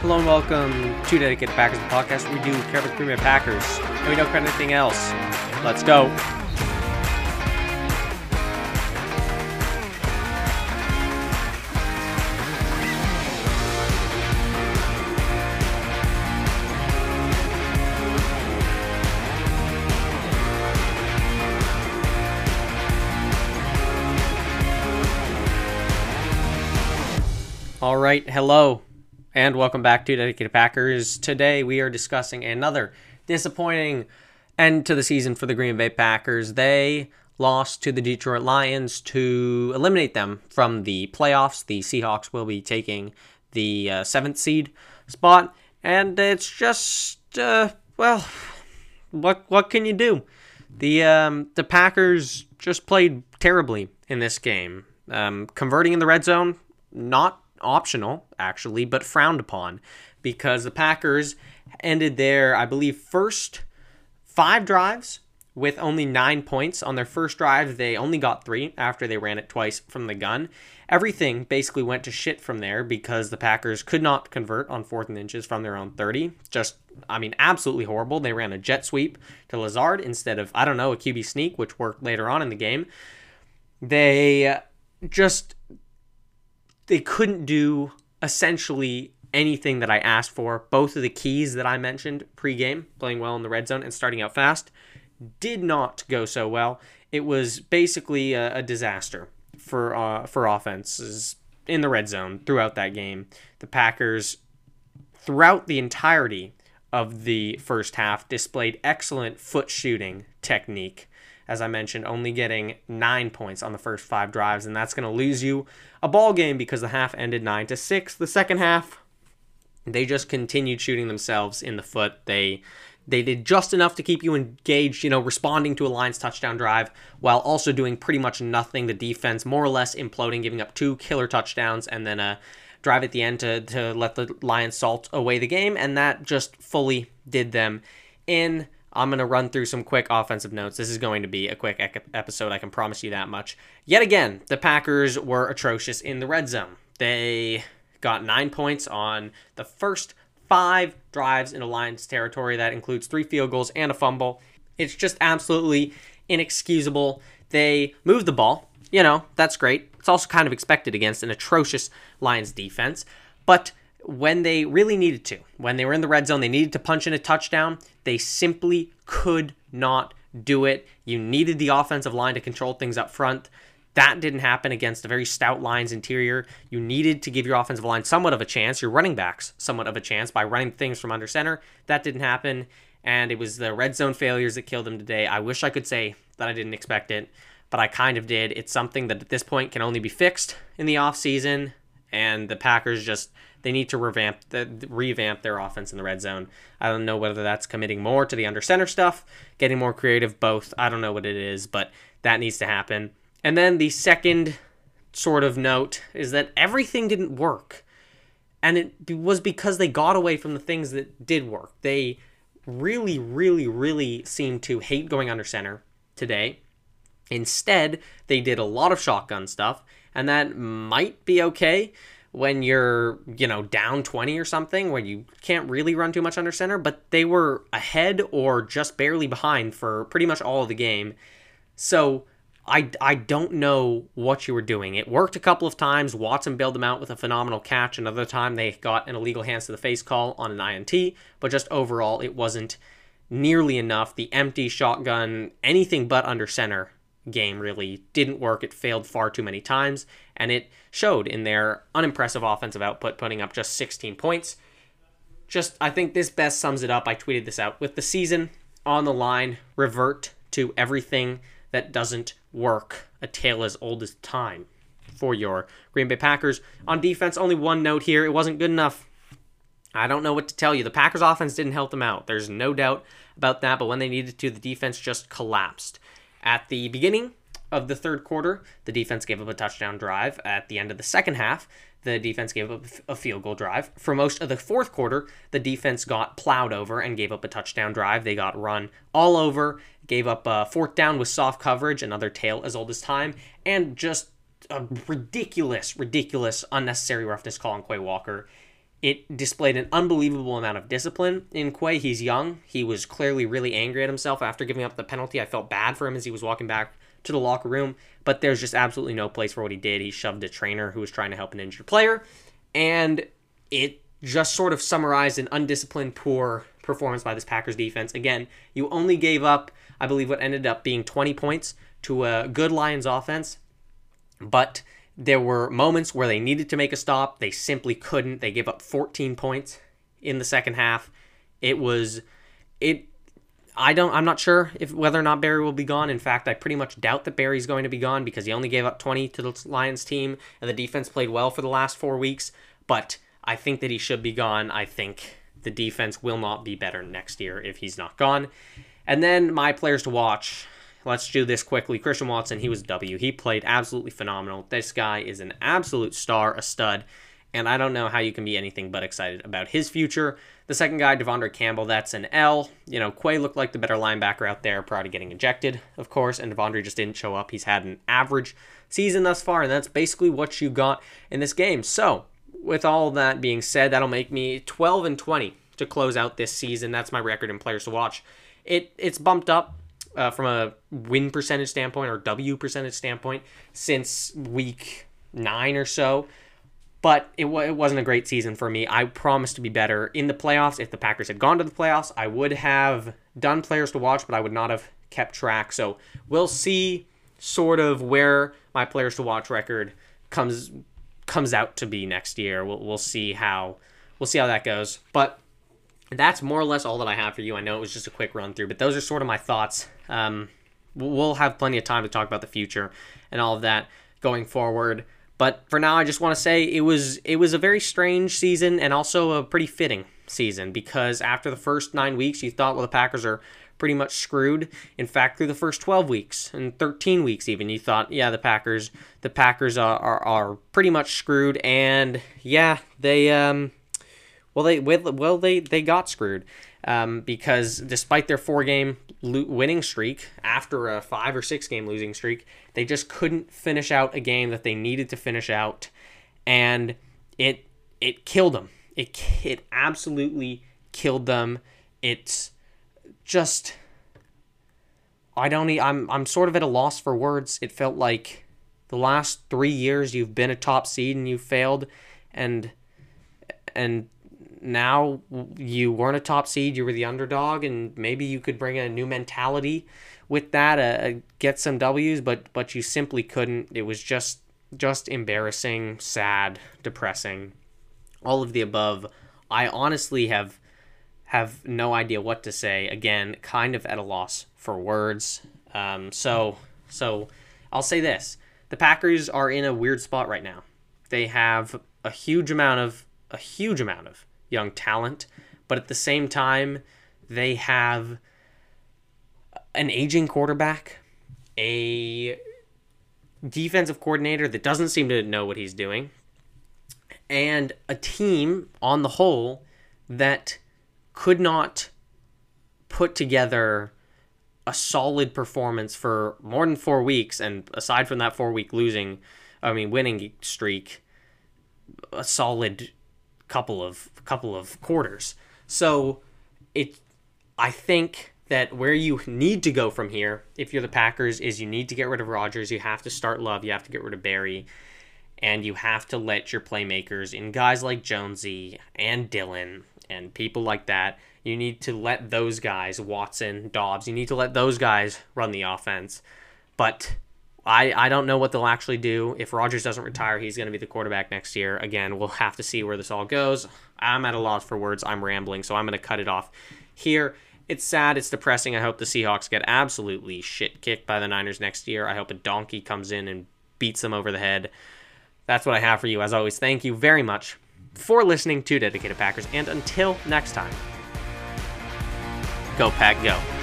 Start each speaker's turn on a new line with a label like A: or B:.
A: Hello and welcome to Dedicated Packers podcast we do care about the Bay Packers and we don't care anything else. Let's go. All right, hello and welcome back to Dedicated Packers. Today we are discussing another disappointing end to the season for the Green Bay Packers. They lost to the Detroit Lions to eliminate them from the playoffs. The Seahawks will be taking the uh, seventh seed spot, and it's just uh, well, what what can you do? The um, the Packers just played terribly in this game. Um, converting in the red zone, not optional, actually, but frowned upon because the Packers ended their, I believe, first five drives with only nine points. On their first drive, they only got three after they ran it twice from the gun. Everything basically went to shit from there because the Packers could not convert on fourth and inches from their own 30. Just, I mean, absolutely horrible. They ran a jet sweep to Lazard instead of, I don't know, a QB sneak, which worked later on in the game. They just they couldn't do essentially anything that I asked for. Both of the keys that I mentioned pregame, playing well in the red zone and starting out fast, did not go so well. It was basically a, a disaster for uh, for offenses in the red zone throughout that game. The Packers, throughout the entirety of the first half, displayed excellent foot shooting technique as I mentioned, only getting nine points on the first five drives, and that's going to lose you a ball game because the half ended nine to six. The second half, they just continued shooting themselves in the foot. They they did just enough to keep you engaged, you know, responding to a Lions touchdown drive while also doing pretty much nothing. The defense more or less imploding, giving up two killer touchdowns and then a drive at the end to, to let the Lions salt away the game, and that just fully did them in. I'm going to run through some quick offensive notes. This is going to be a quick episode, I can promise you that much. Yet again, the Packers were atrocious in the red zone. They got nine points on the first five drives in Lions territory. That includes three field goals and a fumble. It's just absolutely inexcusable. They moved the ball. You know, that's great. It's also kind of expected against an atrocious Lions defense. But when they really needed to, when they were in the red zone, they needed to punch in a touchdown. They simply could not do it. You needed the offensive line to control things up front. That didn't happen against a very stout Lions interior. You needed to give your offensive line somewhat of a chance, your running backs somewhat of a chance by running things from under center. That didn't happen. And it was the red zone failures that killed them today. I wish I could say that I didn't expect it, but I kind of did. It's something that at this point can only be fixed in the offseason. And the Packers just they need to revamp the, revamp their offense in the red zone. I don't know whether that's committing more to the under center stuff, getting more creative, both. I don't know what it is, but that needs to happen. And then the second sort of note is that everything didn't work. And it was because they got away from the things that did work. They really, really, really seemed to hate going under center today. Instead, they did a lot of shotgun stuff, and that might be okay when you're, you know, down 20 or something, where you can't really run too much under center, but they were ahead or just barely behind for pretty much all of the game. So I, I don't know what you were doing. It worked a couple of times. Watson bailed them out with a phenomenal catch. Another time they got an illegal hands to the face call on an INT, but just overall, it wasn't nearly enough. The empty shotgun, anything but under center game really didn't work. It failed far too many times, and it showed in their unimpressive offensive output, putting up just 16 points. Just, I think this best sums it up. I tweeted this out. With the season on the line, revert to everything that doesn't work. A tale as old as time for your Green Bay Packers. On defense, only one note here. It wasn't good enough. I don't know what to tell you. The Packers offense didn't help them out. There's no doubt about that, but when they needed to, the defense just collapsed. At the beginning of the third quarter, the defense gave up a touchdown drive. At the end of the second half, the defense gave up a field goal drive. For most of the fourth quarter, the defense got plowed over and gave up a touchdown drive. They got run all over, gave up a fourth down with soft coverage, another tale as old as time, and just a ridiculous, ridiculous, unnecessary roughness call on Quay Walker it displayed an unbelievable amount of discipline in Quay. He's young. He was clearly really angry at himself after giving up the penalty. I felt bad for him as he was walking back to the locker room, but there's just absolutely no place for what he did. He shoved a trainer who was trying to help an injured player, and it just sort of summarized an undisciplined, poor performance by this Packers defense. Again, you only gave up, I believe, what ended up being 20 points to a good Lions offense, but there were moments where they needed to make a stop. They simply couldn't. They gave up 14 points in the second half. It was it I don't I'm not sure if whether or not Barry will be gone. In fact, I pretty much doubt that Barry's going to be gone because he only gave up 20 to the Lions team and the defense played well for the last 4 weeks, but I think that he should be gone. I think the defense will not be better next year if he's not gone. And then my players to watch Let's do this quickly. Christian Watson, he was W. He played absolutely phenomenal. This guy is an absolute star, a stud, and I don't know how you can be anything but excited about his future. The second guy, De'Vondre Campbell, that's an L. You know, Quay looked like the better linebacker out there prior to getting ejected, of course, and De'Vondre just didn't show up. He's had an average season thus far, and that's basically what you got in this game. So, with all that being said, that'll make me 12 and 20 to close out this season. That's my record in players to watch. It it's bumped up uh, from a win percentage standpoint or W percentage standpoint since week nine or so. But it, w- it wasn't a great season for me. I promised to be better in the playoffs. If the Packers had gone to the playoffs, I would have done players to watch, but I would not have kept track. So we'll see sort of where my players to watch record comes comes out to be next year. We'll, we'll see how we'll see how that goes. But that's more or less all that I have for you. I know it was just a quick run through, but those are sort of my thoughts. Um, we'll have plenty of time to talk about the future and all of that going forward. But for now, I just want to say it was it was a very strange season and also a pretty fitting season because after the first nine weeks, you thought, well, the Packers are pretty much screwed. In fact, through the first 12 weeks and 13 weeks, even you thought, yeah, the Packers, the Packers are are, are pretty much screwed, and yeah, they um well, they well they they got screwed um, because despite their four game lo- winning streak after a five or six game losing streak, they just couldn't finish out a game that they needed to finish out, and it it killed them. It it absolutely killed them. It's just I don't. I'm I'm sort of at a loss for words. It felt like the last three years you've been a top seed and you failed, and and now you weren't a top seed, you were the underdog, and maybe you could bring in a new mentality with that, uh, uh, get some W's, but but you simply couldn't. It was just just embarrassing, sad, depressing, all of the above. I honestly have have no idea what to say. Again, kind of at a loss for words. Um, so so I'll say this: the Packers are in a weird spot right now. They have a huge amount of a huge amount of young talent, but at the same time, they have an aging quarterback, a defensive coordinator that doesn't seem to know what he's doing, and a team on the whole that could not put together a solid performance for more than four weeks. And aside from that four week losing, I mean, winning streak, a solid couple of couple of quarters. So it I think that where you need to go from here, if you're the Packers, is you need to get rid of Rodgers, you have to start Love, you have to get rid of Barry, and you have to let your playmakers in guys like Jonesy and Dillon and people like that. You need to let those guys, Watson, Doubs, you need to let those guys run the offense. But I, I don't know what they'll actually do. If Rodgers doesn't retire, he's going to be the quarterback next year. Again, we'll have to see where this all goes. I'm at a loss for words. I'm rambling, so I'm going to cut it off here. It's sad. It's depressing. I hope the Seahawks get absolutely shit kicked by the Niners next year. I hope a donkey comes in and beats them over the head. That's what I have for you. As always, thank you very much for listening to Dedicated Packers. And until next time, go, Pack, go.